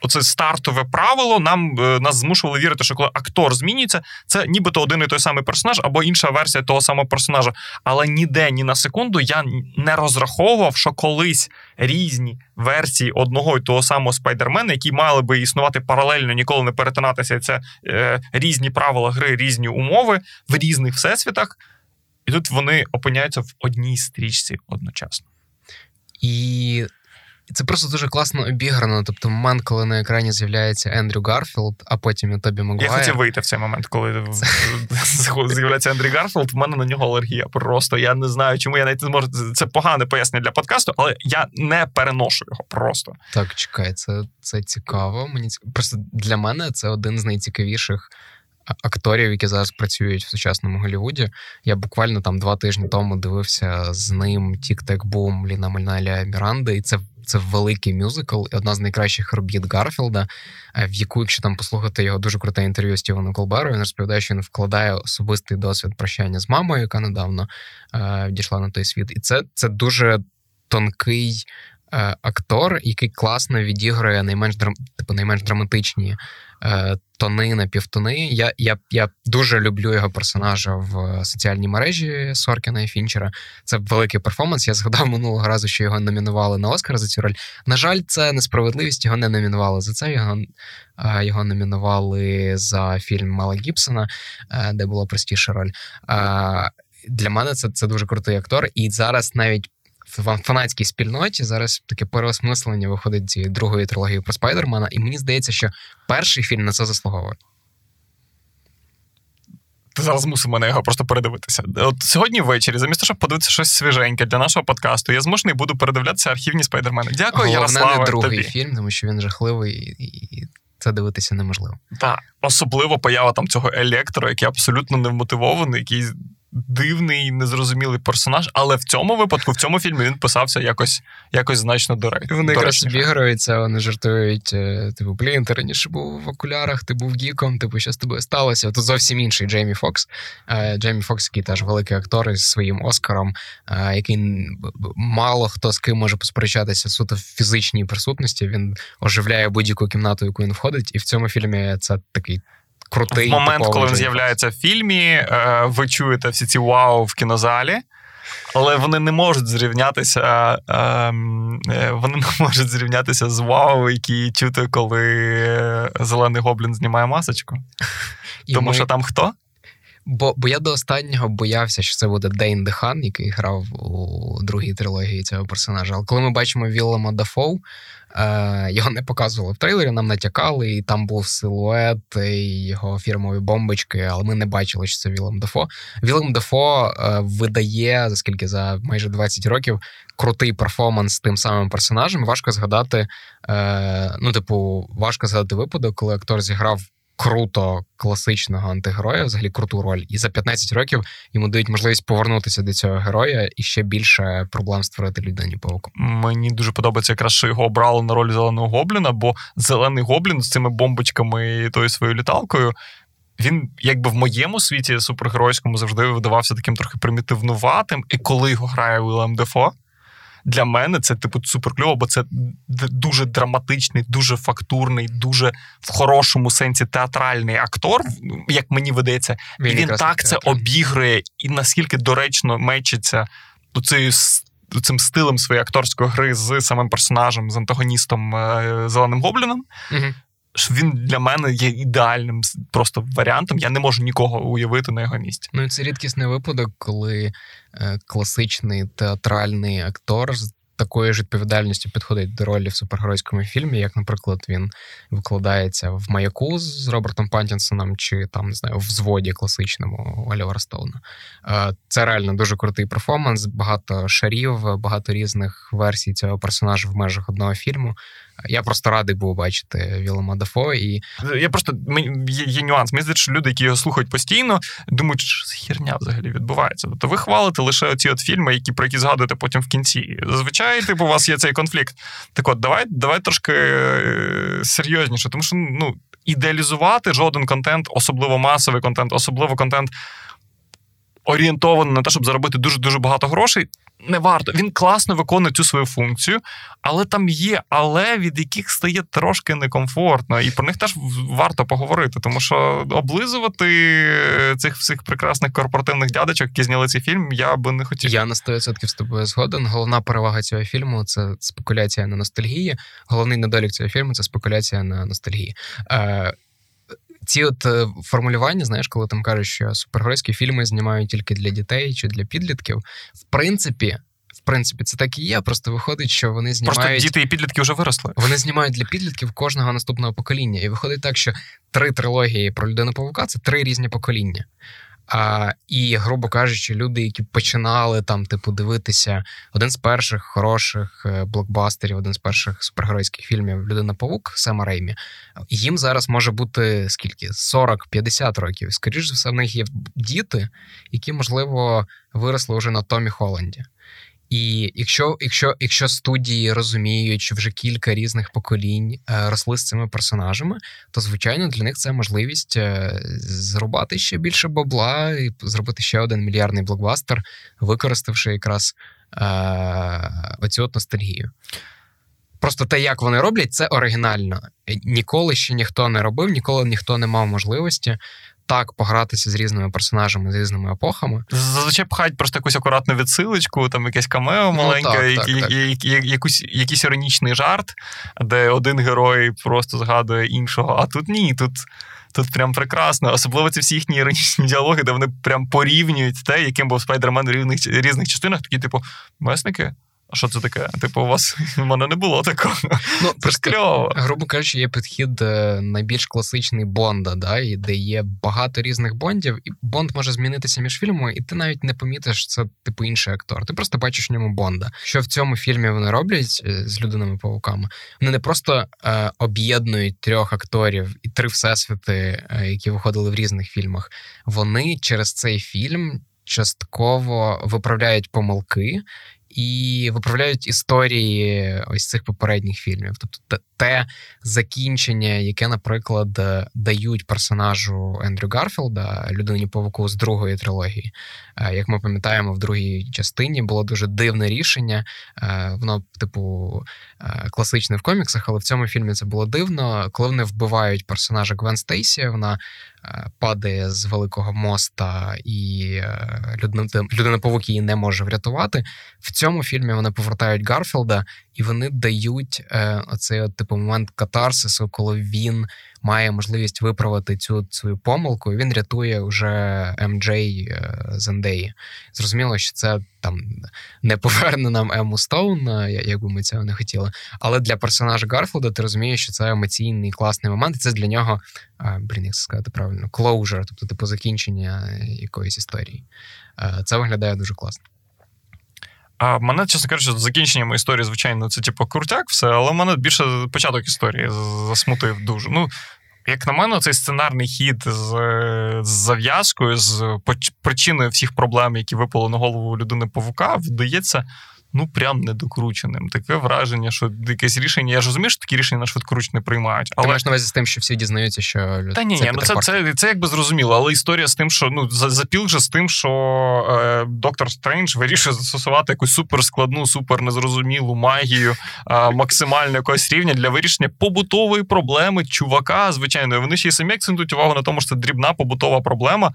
оце стартове правило. Нам е, нас змушували вірити, що коли актор змінюється, це нібито один і той самий персонаж або інша версія того самого персонажа. Але ніде, ні на секунду я не розраховував, що колись різні версії одного і того самого спайдермена, які мали би існувати паралельно, ніколи не перетинатися. Це е, різні правила гри, різні умови в різних всесвітах. І тут вони опиняються в одній стрічці одночасно. І це просто дуже класно обіграно. Тобто, момент, коли на екрані з'являється Ендрю Гарфілд, а потім і Тобі Магуайр. Я хотів вийти в цей момент, коли з'являється Ендрю Гарфілд. В мене на нього алергія. Просто я не знаю, чому я навіть не можу. Це погане пояснення для подкасту, але я не переношу його просто. Так, чекай, це це цікаво. Мені просто для мене це один з найцікавіших акторів, які зараз працюють в сучасному Голлівуді. Я буквально там два тижні тому дивився з ним Тік-Тік Бум Ліна Мануеля Міранди, і це. Це великий мюзикл, і одна з найкращих робіт Гарфілда, е, в яку, якщо там послухати його дуже круте інтерв'ю Стівену Колберу, він розповідає, що він вкладає особистий досвід прощання з мамою, яка недавно е, відійшла на той світ. І це це дуже тонкий актор, який класно відіграє найменш типу, найменш драматичні е, тони на півтони. Я я, я дуже люблю його персонажа в соціальній мережі Соркіна і Фінчера. Це великий перформанс. Я згадав минулого разу, що його номінували на Оскар за цю роль. На жаль, це несправедливість. Його не номінували за це. Його е, його номінували за фільм Мала Гібсона, е, де була простіша роль. Е, для мене це це дуже крутий актор, і зараз навіть в фанатській спільноті зараз таке переосмислення виходить цієї другої трилогії про Спайдермана, і мені здається, що перший фільм на це заслуговує. Ти зараз мусив мене його просто передивитися. От сьогодні ввечері, замість того, щоб подивитися щось свіженьке для нашого подкасту, я змушений буду передивлятися архівні спайдермени. Дякую, Головне, Ярославе, не другий тобі. фільм, тому що він жахливий і це дивитися неможливо. Так, особливо поява там цього електро, який абсолютно невмотивований, який дивний, незрозумілий персонаж, але в цьому випадку, в цьому фільмі він писався якось якось значно доречно. Вони якраз обігруються, вони жартують. Е, типу, блін, ти раніше був в окулярах, ти був гіком, типу, що з тобою сталося. Тут зовсім інший Джеймі Фокс. Е, Джеймі Фокс, який теж великий актор із своїм Оскаром, е, який мало хто з ким може посперечатися суто в фізичній присутності. Він оживляє будь-яку кімнату, яку він входить, і в цьому фільмі це такий крутий. В момент, коли він з'являється в фільмі, е, ви чуєте всі ці вау в кінозалі. Але вони не можуть зрівнятися. Ем, е, вони не можуть зрівнятися з вау, які чути, коли зелений гоблін знімає масочку. І Тому ми... що там хто? Бо бо я до останнього боявся, що це буде Дейн Дехан, який грав у другій трилогії цього персонажа. Але коли ми бачимо Віллама Дафоу, е, його не показували в трейлері, нам натякали, і там був силует і його фірмові бомбочки, але ми не бачили, що це Вілем Дефо. Вілем Дефо е, видає, за скільки за майже 20 років, крутий перформанс з тим самим персонажем. Важко згадати, е, ну, типу, важко згадати випадок, коли актор зіграв круто класичного антигероя, взагалі круту роль, і за 15 років йому дають можливість повернутися до цього героя і ще більше проблем створити людині пауку. Мені дуже подобається, якраз що його обрали на роль зеленого гобліна, бо зелений гоблін з цими бомбочками і тою своєю літалкою. Він, якби в моєму світі супергеройському завжди видавався таким трохи примітивнуватим, і коли його грає Уілем Дефо, для мене це типу суперкльово, бо це дуже драматичний, дуже фактурний, дуже в хорошому сенсі театральний актор, як мені видається, він, і він так це обігрує і наскільки доречно мечиться цією цим стилем своєї акторської гри з самим персонажем, з антагоністом е, Зеленим Гобліном. Угу що він для мене є ідеальним просто варіантом. Я не можу нікого уявити на його місці. Ну і це рідкісний випадок, коли класичний театральний актор з такою ж відповідальністю підходить до ролі в супергеройському фільмі, як, наприклад, він викладається в маяку з Робертом Паттінсоном чи там не знаю, в взводі класичному Олівера Стоуна. Е, це реально дуже крутий перформанс, багато шарів, багато різних версій цього персонажа в межах одного фільму. Я просто радий був бачити Вілома Дафо. І я просто є, є нюанс. Мені здається, що люди, які його слухають постійно, думають, що це херня взагалі відбувається. Тобто ви хвалите лише оці от фільми, які про які згадуєте потім в кінці. Зазвичай, типу, у вас є цей конфлікт. Так от, давай, давай трошки е, серйозніше, тому що ну, ідеалізувати жоден контент, особливо масовий контент, особливо контент орієнтований на те, щоб заробити дуже дуже багато грошей не варто. Він класно виконує цю свою функцію, але там є, але від яких стає трошки некомфортно, і про них теж варто поговорити, тому що облизувати цих всіх прекрасних корпоративних дядечок, які зняли цей фільм, я би не хотів. Я на 100% з тобою згоден. Головна перевага цього фільму це спекуляція на ностальгії. Головний недолік цього фільму це спекуляція на ностальгії. Е, ці от е, формулювання, знаєш, коли там кажуть, що супергеройські фільми знімають тільки для дітей чи для підлітків, в принципі. В принципі, це так і є. Просто виходить, що вони знімають... Просто діти і підлітки вже виросли. Вони знімають для підлітків кожного наступного покоління. І виходить так, що три трилогії про людину павука це три різні покоління. А, І, грубо кажучи, люди, які починали там, типу, дивитися один з перших хороших е, блокбастерів, один з перших супергеройських фільмів Людина Павук Сема Реймі, їм зараз може бути скільки? 40-50 років. Скоріше за все, в них є діти, які, можливо, виросли вже на Томі Холланді. І якщо якщо, якщо студії розуміють, що вже кілька різних поколінь е, росли з цими персонажами, то звичайно для них це можливість е, зрубати ще більше бабла і зробити ще один мільярдний блокбастер, використавши якраз е, оцю от ностальгію. Просто те, як вони роблять, це оригінально. Ніколи ще ніхто не робив, ніколи ніхто не мав можливості так погратися з різними персонажами, з різними епохами. Зазвичай пхають просто якусь акуратну відсилочку, там якесь камео маленьке, ну, так, так, так. якусь, якийсь іронічний жарт, де один герой просто згадує іншого. А тут ні, тут. Тут прям прекрасно, особливо ці всі їхні іронічні діалоги, де вони прям порівнюють те, яким був спайдермен в різних різних частинах. Такі, типу, месники, а що це таке? Типу, у вас у мене не було такого. Ну, просто, кльово. Грубо кажучи, є підхід е, найбільш класичний Бонда, да, і де є багато різних бондів, і Бонд може змінитися між фільмами, і ти навіть не помітиш, це типу інший актор. Ти просто бачиш в ньому Бонда. Що в цьому фільмі вони роблять е, з людинами павуками? Вони не просто е, об'єднують трьох акторів і три всесвіти, е, які виходили в різних фільмах. Вони через цей фільм. Частково виправляють помилки і виправляють історії ось цих попередніх фільмів. Тобто те закінчення, яке, наприклад, дають персонажу Ендрю Гарфілда, людині павуку з другої трилогії. Е, як ми пам'ятаємо, в другій частині було дуже дивне рішення. Е, воно, типу, е, класичне в коміксах, але в цьому фільмі це було дивно. Коли вони вбивають персонажа Гвен Стейсі, вона падає з великого моста, і людина павук її не може врятувати. В цьому фільмі вони повертають Гарфілда, і вони дають оцей от, типу момент катарсису, коли він має можливість виправити цю свою помилку, і він рятує вже МД е, Зендеї. Зрозуміло, що це там не поверне нам Ему Стоун, е, як би ми цього не хотіли. Але для персонажа Гарфілда ти розумієш, що це емоційний класний момент, і це для нього, блін, як сказати правильно, closure, тобто типу закінчення якоїсь історії. Е, це виглядає дуже класно. А мене, чесно кажучи, закінченням історії, звичайно, це типу крутяк, все, але мене більше початок історії засмутив дуже. Ну, як на мене, цей сценарний хід з, з зав'язкою, з причиною всіх проблем, які випали на голову людини павука, вдається ну прям недокрученим. Таке враження, що якесь рішення. Я ж розумію, що такі рішення на швидкоруч не приймають. Але... Ти маєш на увазі з тим, що всі дізнаються, що Та ні, це, ну, це, це, це якби зрозуміло, але історія з тим, що ну запіл же з тим, що е, доктор Стрендж вирішує застосувати якусь суперскладну, супер незрозумілу магію е, максимально якогось рівня для вирішення побутової проблеми чувака. Звичайно, вони ще й самі акцентують увагу на тому, що це дрібна побутова проблема.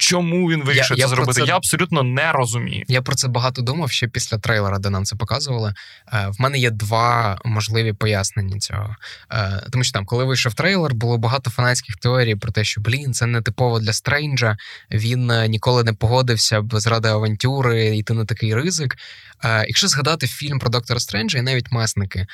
Чому він вирішив я, це я зробити? Це... Я абсолютно не розумію. Я про це багато думав ще після трейлера, де нам це показували. Е, в мене є два можливі пояснення цього. Е, тому що там, коли вийшов трейлер, було багато фанатських теорій про те, що блін, це не типово для Стрейнджа. Він е, ніколи не погодився б заради авантюри йти на такий ризик. Якщо згадати фільм про доктора Стренджа і навіть месники.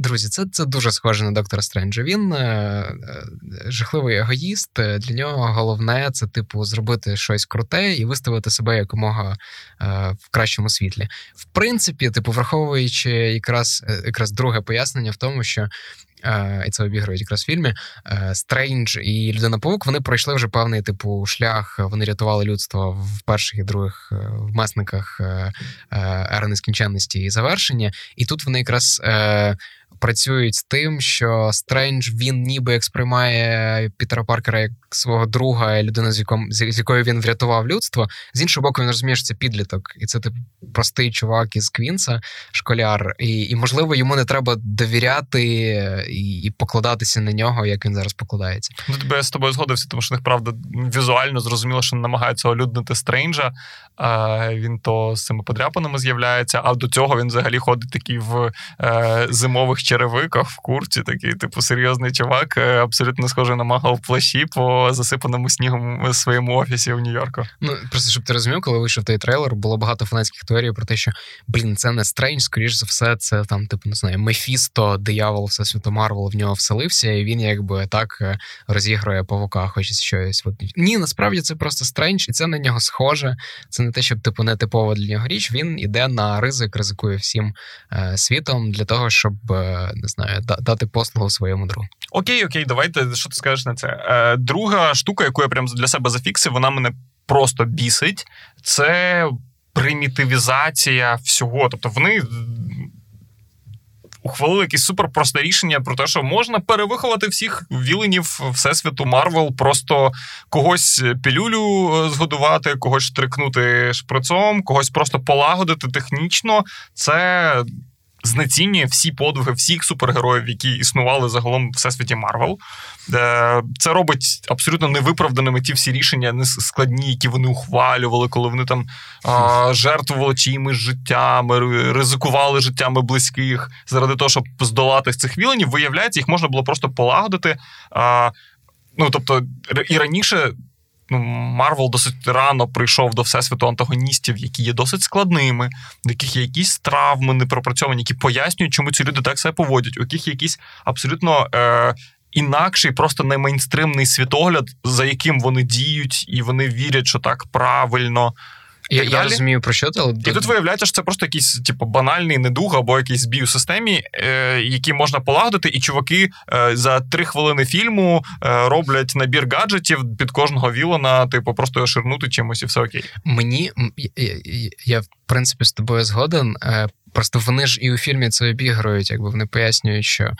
Друзі, це це дуже схоже на доктора Стренджа. Він е, е, жахливий егоїст. Для нього головне це, типу, зробити щось круте і виставити себе якомога е, в кращому світлі. В принципі, типу, враховуючи якраз е, якраз друге пояснення в тому, що. Е, і це обігрують якраз в фільмі. Стрейндж е, і Людина Паук вони пройшли вже певний типу шлях. Вони рятували людство в перших і других е, в месниках ери нескінченності і завершення. І тут вони якраз працюють з тим, що Стрендж він ніби як сприймає Пітера Паркера як свого друга, людина, з яком з якою він врятував людство. З іншого боку, він розуміє, що це підліток, і це тип простий чувак із Квінса, школяр, і, і можливо йому не треба довіряти і, і покладатися на нього, як він зараз покладається. Ну, я з тобою згодився, тому що них правда візуально зрозуміло, що не намагаються олюднити Стрейнджа. А Він то з цими подряпаними з'являється, а до цього він взагалі ходить такий в е, зимових черевиках в куртці, такий, типу, серйозний чувак, е, абсолютно схожий на мага плащі по засипаному снігом своєму офісі в Нью-Йорку. Ну просто щоб ти розумів, коли вийшов той трейлер, було багато фанатських теорій про те, що блін, це не Стрейндж, скоріш за все, це там, типу, не знаю, Мефісто, диявол, всесвіту Марвел в нього вселився, і він якби так е, розігрує павука, хоче щось. От. Ні, насправді це просто Стрендж, і це на нього схоже. Це не те, щоб типу не типова для нього річ. Він іде на ризик, ризикує всім е, світом для того, щоб е, не знаю, дати послугу своєму другу. Окей, окей, давайте що ти скажеш на це. Е, Друга штука, яку я прям для себе зафіксив, вона мене просто бісить. Це примітивізація всього. Тобто вони ухвалили якесь суперпросте рішення про те, що можна перевиховати всіх віленів всесвіту Марвел, просто когось пілюлю е, згодувати, когось штрикнути шприцом, когось просто полагодити технічно. Це знецінює всі подвиги всіх супергероїв, які існували загалом в всесвіті Марвел. Е, це робить абсолютно невиправданими ті всі рішення, складні, які вони ухвалювали, коли вони там а, жертвували чиїмись життями, ризикували життями близьких заради того, щоб здолати цих віленів. Виявляється, їх можна було просто полагодити. А, Ну, тобто, і раніше ну, Марвел досить рано прийшов до всесвіту антагоністів, які є досить складними, в яких є якісь травми непропрацьовані, які пояснюють, чому ці люди так себе поводять, у яких є якісь абсолютно. Е- Інакший, просто не мейнстримний світогляд, за яким вони діють, і вони вірять, що так правильно. Я я розумію, про що ти, але... І тут виявляється, що це просто якийсь типу, банальний недуг або якийсь збій у системі, е, які можна полагодити, і чуваки е, за три хвилини фільму е, роблять набір гаджетів під кожного вілона, типу, просто ширнути чимось, і все окей. Мені я, я в принципі з тобою згоден. Е, просто вони ж і у фільмі це обігрують, якби вони пояснюють, що.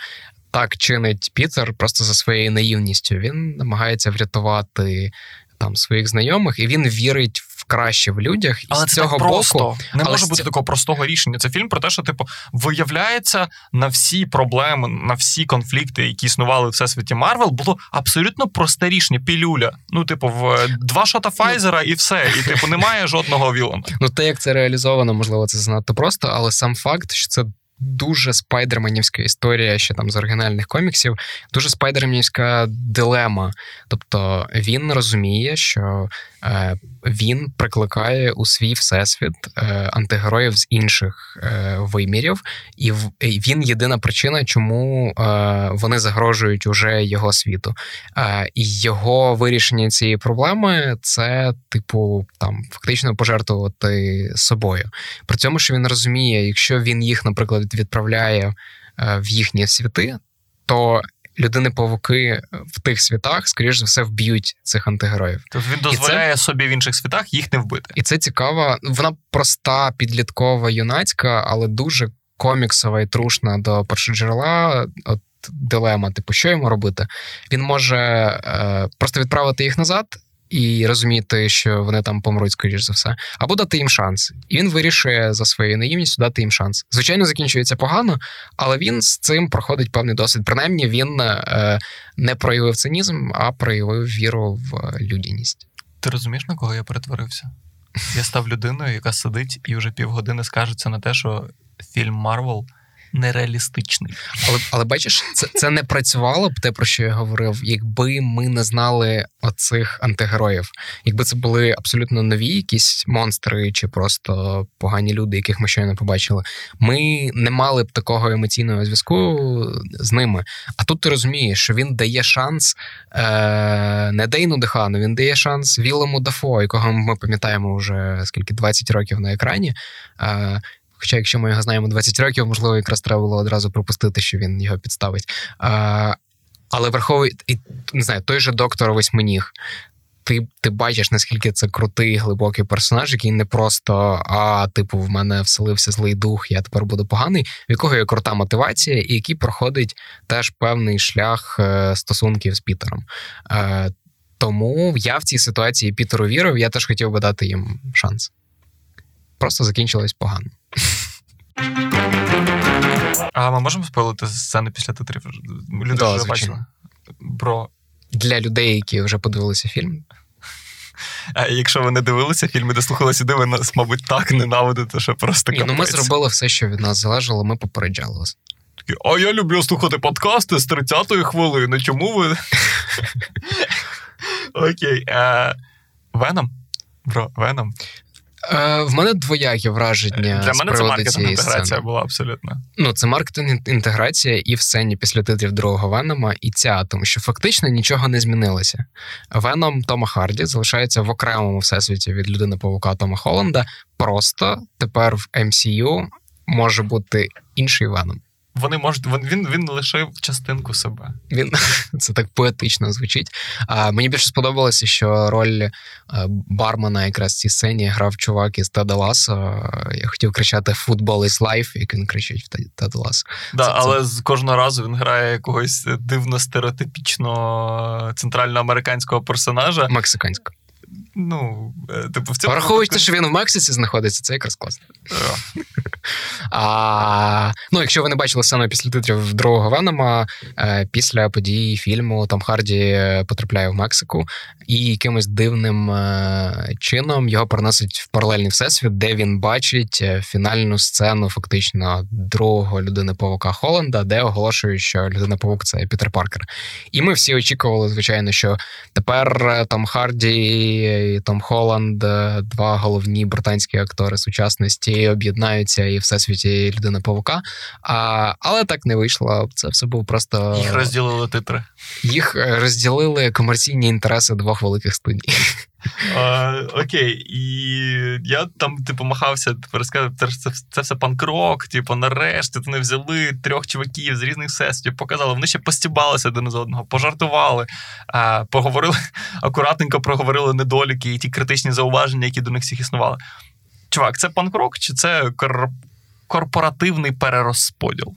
Так чинить Пітер просто за своєю наївністю. Він намагається врятувати там своїх знайомих, і він вірить в краще в людях. І Але з це цього так просто. боку не може бути ць... такого простого рішення. Це фільм про те, що типу виявляється на всі проблеми, на всі конфлікти, які існували в всесвіті Марвел, було абсолютно просте рішення. Пілюля. Ну, типу, в е, два шота Файзера і все. І типу немає жодного вілана. Ну те, як це реалізовано, можливо, це занадто просто, але сам факт, що це дуже спайдерменівська історія ще там з оригінальних коміксів, дуже спайдерменівська дилема. Тобто він розуміє, що він прикликає у свій всесвіт е, антигероїв з інших е, вимірів, і він єдина причина, чому е, вони загрожують уже його світу. Е, і його вирішення цієї проблеми це, типу, там фактично пожертвувати собою. При цьому, що він розуміє, якщо він їх, наприклад відправляє е, в їхні світи, то людини-павуки в тих світах, скоріш за все, вб'ють цих антигероїв. Тобто він дозволяє це... собі в інших світах їх не вбити. І це цікаво. Вона проста, підліткова, юнацька, але дуже коміксова і трушна до першоджерела. От дилема, типу, що йому робити? Він може е, просто відправити їх назад і розуміти, що вони там помруть, скоріш за все, або дати їм шанс. І він вирішує за своєю наївністю дати їм шанс. Звичайно, закінчується погано, але він з цим проходить певний досвід. Принаймні, він е, не проявив цинізм, а проявив віру в людяність. Ти розумієш, на кого я перетворився? Я став людиною, яка сидить і вже півгодини скажеться на те, що фільм Марвел нереалістичний. Але але бачиш, це це не працювало б те, про що я говорив, якби ми не знали оцих антигероїв. Якби це були абсолютно нові якісь монстри чи просто погані люди, яких ми щойно побачили. Ми не мали б такого емоційного зв'язку з ними. А тут ти розумієш, що він дає шанс е, не Дейну Дехану, він дає шанс Вілому Дафо, якого ми пам'ятаємо вже скільки 20 років на екрані. Е, Хоча, якщо ми його знаємо 20 років, можливо, якраз треба було одразу пропустити, що він його підставить. А, Але враховує не знаю, той же доктор Восьминіг. ти ти бачиш, наскільки це крутий глибокий персонаж, який не просто а, типу, в мене вселився злий дух, я тепер буду поганий, в якого є крута мотивація, і який проходить теж певний шлях е, стосунків з Пітером. Е, тому я в цій ситуації Пітеру вірив, я теж хотів би дати їм шанс. Просто закінчилось погано. А ми можемо спойлити сцени після титрів? Люди да, вже бачили. Бро. Для людей, які вже подивилися фільм. А якщо ви не дивилися фільм і дослухали сюди, ви нас, мабуть, так ненавидите, що просто Ні, ну Ми зробили все, що від нас залежало, ми попереджали вас. А я люблю слухати подкасти з 30-ї хвилини. Чому ви. Окей. Е, Веном? Бро, Веном. Е, В мене двоякі враження. Для мене це маркетинг інтеграція сцени. була абсолютно. Ну, це маркетинг інтеграція і в сцені після титрів другого Венома, і ця, тому що фактично нічого не змінилося. Веном Тома Харді залишається в окремому всесвіті від людини павука Тома Холланда. Просто тепер в MCU може бути інший Веном. Вони можуть він він лишив частинку себе. Він це так поетично звучить. А мені більше сподобалося, що роль е, бармена якраз в цій сцені грав чувак із Теда Ласо. Я хотів кричати «Football is life», як він кричить в Теда Ласо. Да, це, але це... кожного разу він грає якогось дивно стереотипічного центральноамериканського персонажа. Мексиканського. Ну, типу, в цьому Враховуючи, випадку... що він в Мексиці знаходиться, це якраз класно. а, Ну, якщо ви не бачили сцену після титрів другого Венома, після події фільму Том Харді потрапляє в Мексику, і якимось дивним чином його переносить в паралельний всесвіт, де він бачить фінальну сцену фактично другого людини павука Холланда, де оголошують, що людина павук це Пітер Паркер. І ми всі очікували, звичайно, що тепер Том Харді і Том Холланд, два головні британські актори сучасності, об'єднаються і всесвіті людина павука. А, Але так не вийшло. Це все був просто їх розділили титри. Їх розділили комерційні інтереси двох великих студій. Окей, і я там, типу, махався, тепер сказав, це, це все панкрок, типу, нарешті вони взяли трьох чуваків з різних всесвітів, показали, вони ще постібалися один з одного, пожартували, а, поговорили, акуратненько проговорили недоліки і ті критичні зауваження, які до них всіх існували. Чувак, це панкрок чи це кор- корпоративний перерозподіл?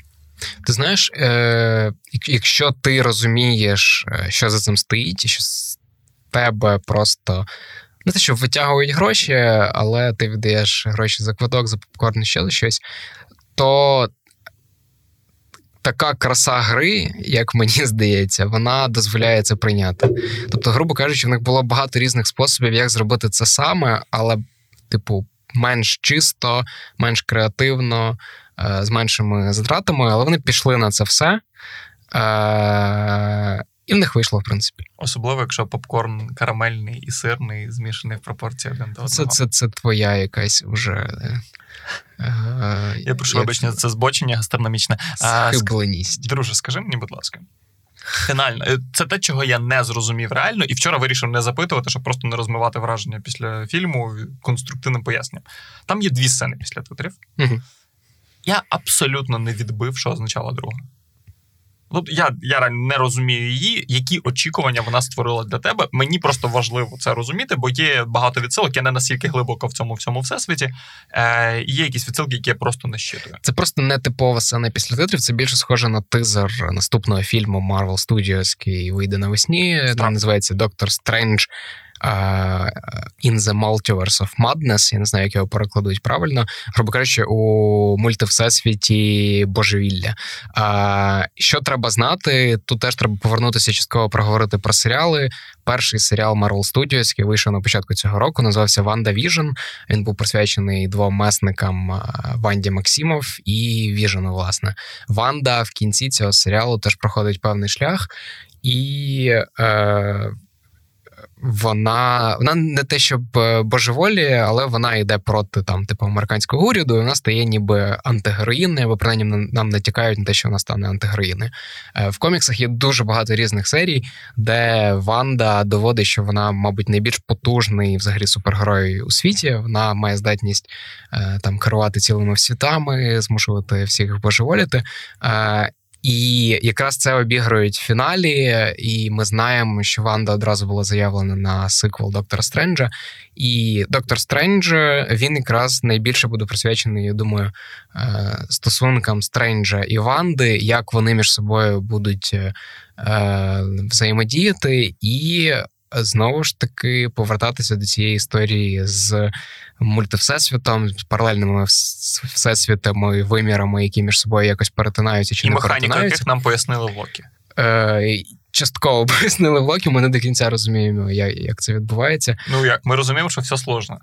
Ти знаєш, е- якщо ти розумієш, що за цим стоїть, і що тебе просто не те, що витягують гроші, але ти віддаєш гроші за квиток, за попкорн, ще за щось, то така краса гри, як мені здається, вона дозволяє це прийняти. Тобто, грубо кажучи, в них було багато різних способів, як зробити це саме, але, типу, менш чисто, менш креативно, з меншими затратами, але вони пішли на це все. І в них вийшло, в принципі. Особливо, якщо попкорн карамельний і сирний, змішаний в пропорції один до одного. Це це, це твоя якась вже. Е, Я прошу вибачення, це збочення гастрономічне. Схибленість. Друже, скажи мені, будь ласка. Фінально, е, це те, чого я не зрозумів реально, і вчора вирішив не запитувати, щоб просто не розмивати враження після фільму конструктивним поясненням. Там є дві сцени після титрів. Угу. Я абсолютно не відбив, що означала друга. Ну, я я не розумію її, які очікування вона створила для тебе. Мені просто важливо це розуміти, бо є багато відсилок, я не настільки глибоко в цьому всьому всесвіті. Е, Є якісь відсилки, які я просто не щитую. Це просто не типова сцена після титрів. Це більше схоже на тизер наступного фільму Marvel Studios, який вийде навесні. Там називається Доктор Стрендж. In the Multiverse of Madness, я не знаю, як його перекладуть правильно, грубо кажучи, у мультивсесвіті божевілля. Що треба знати? Тут теж треба повернутися частково проговорити про серіали. Перший серіал Marvel Studios, який вийшов на початку цього року, називався Ванда Віжн. Він був присвячений двом месникам Ванді Максимов і Віжену, власне. Ванда в кінці цього серіалу теж проходить певний шлях. І е, вона вона не те, щоб е, божеволі, але вона йде проти там, типу, американського уряду, і вона стає ніби антигероїнною, або принаймні нам натякають на те, що вона стане антигероїною. Е, в коміксах є дуже багато різних серій, де Ванда доводить, що вона, мабуть, найбільш потужний взагалі супергерой у світі. Вона має здатність е, там керувати цілими світами, змушувати всіх божеволіти. І якраз це обігрують в фіналі, і ми знаємо, що Ванда одразу була заявлена на сиквел Доктора Стренджа. І Доктор Стрендж він якраз найбільше буде присвячений, я думаю, е, стосункам Стренджа і Ванди, як вони між собою будуть е, взаємодіяти, і знову ж таки повертатися до цієї історії з мультивсесвітом, з паралельними всесвітами, вимірами, які між собою якось перетинаються чи і не перетинаються. яких нам пояснили в Локі. Е, частково пояснили в Локі, ми не до кінця розуміємо, як як це відбувається. Ну як ми розуміємо, що все сложно.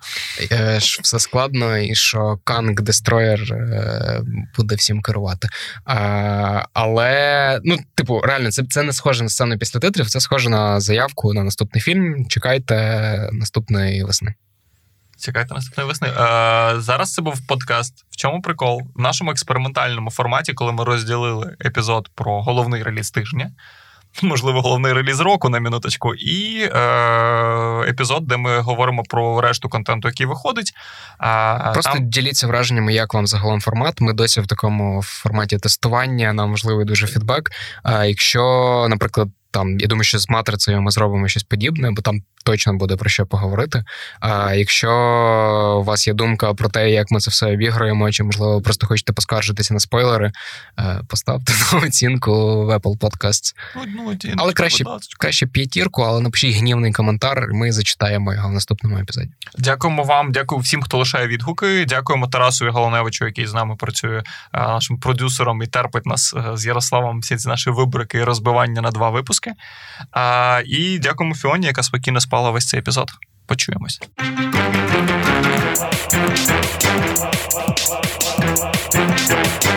Е, Все складно, і що Канг Дестройер е, буде всім керувати. А, Але, ну, типу, реально, це це не схоже на сцену після титрів, це схоже на заявку на наступний фільм. Чекайте наступної весни. Чекайте наступної весни. Е, Зараз це був подкаст. В чому прикол? В нашому експериментальному форматі, коли ми розділили епізод про головний реліз тижня можливо, головний реліз року на минуточку, і е, епізод, де ми говоримо про решту контенту, який виходить. А, Просто там... діліться враженнями, як вам загалом формат. Ми досі в такому форматі тестування, нам можливий дуже фідбек. А якщо, наприклад, там я думаю, що з матрицею ми зробимо щось подібне, бо там точно буде про що поговорити. А якщо у вас є думка про те, як ми це все обіграємо, чи можливо просто хочете поскаржитися на спойлери, е, поставте на оцінку в Apple Podcasts. Ну, але краще краще п'ятірку, але напишіть гнівний коментар. Ми зачитаємо його в наступному епізоді. Дякуємо вам, дякую всім, хто лишає відгуки. Дякуємо Тарасу Галаневичу, який з нами працює е, нашим продюсером і терпить нас е, з Ярославом. Всі ці наші вибрики і розбивання на два випуски випуски. А, І дякуємо Фіоні, яка спокійно спала весь цей епізод. Почуємось. Thank you.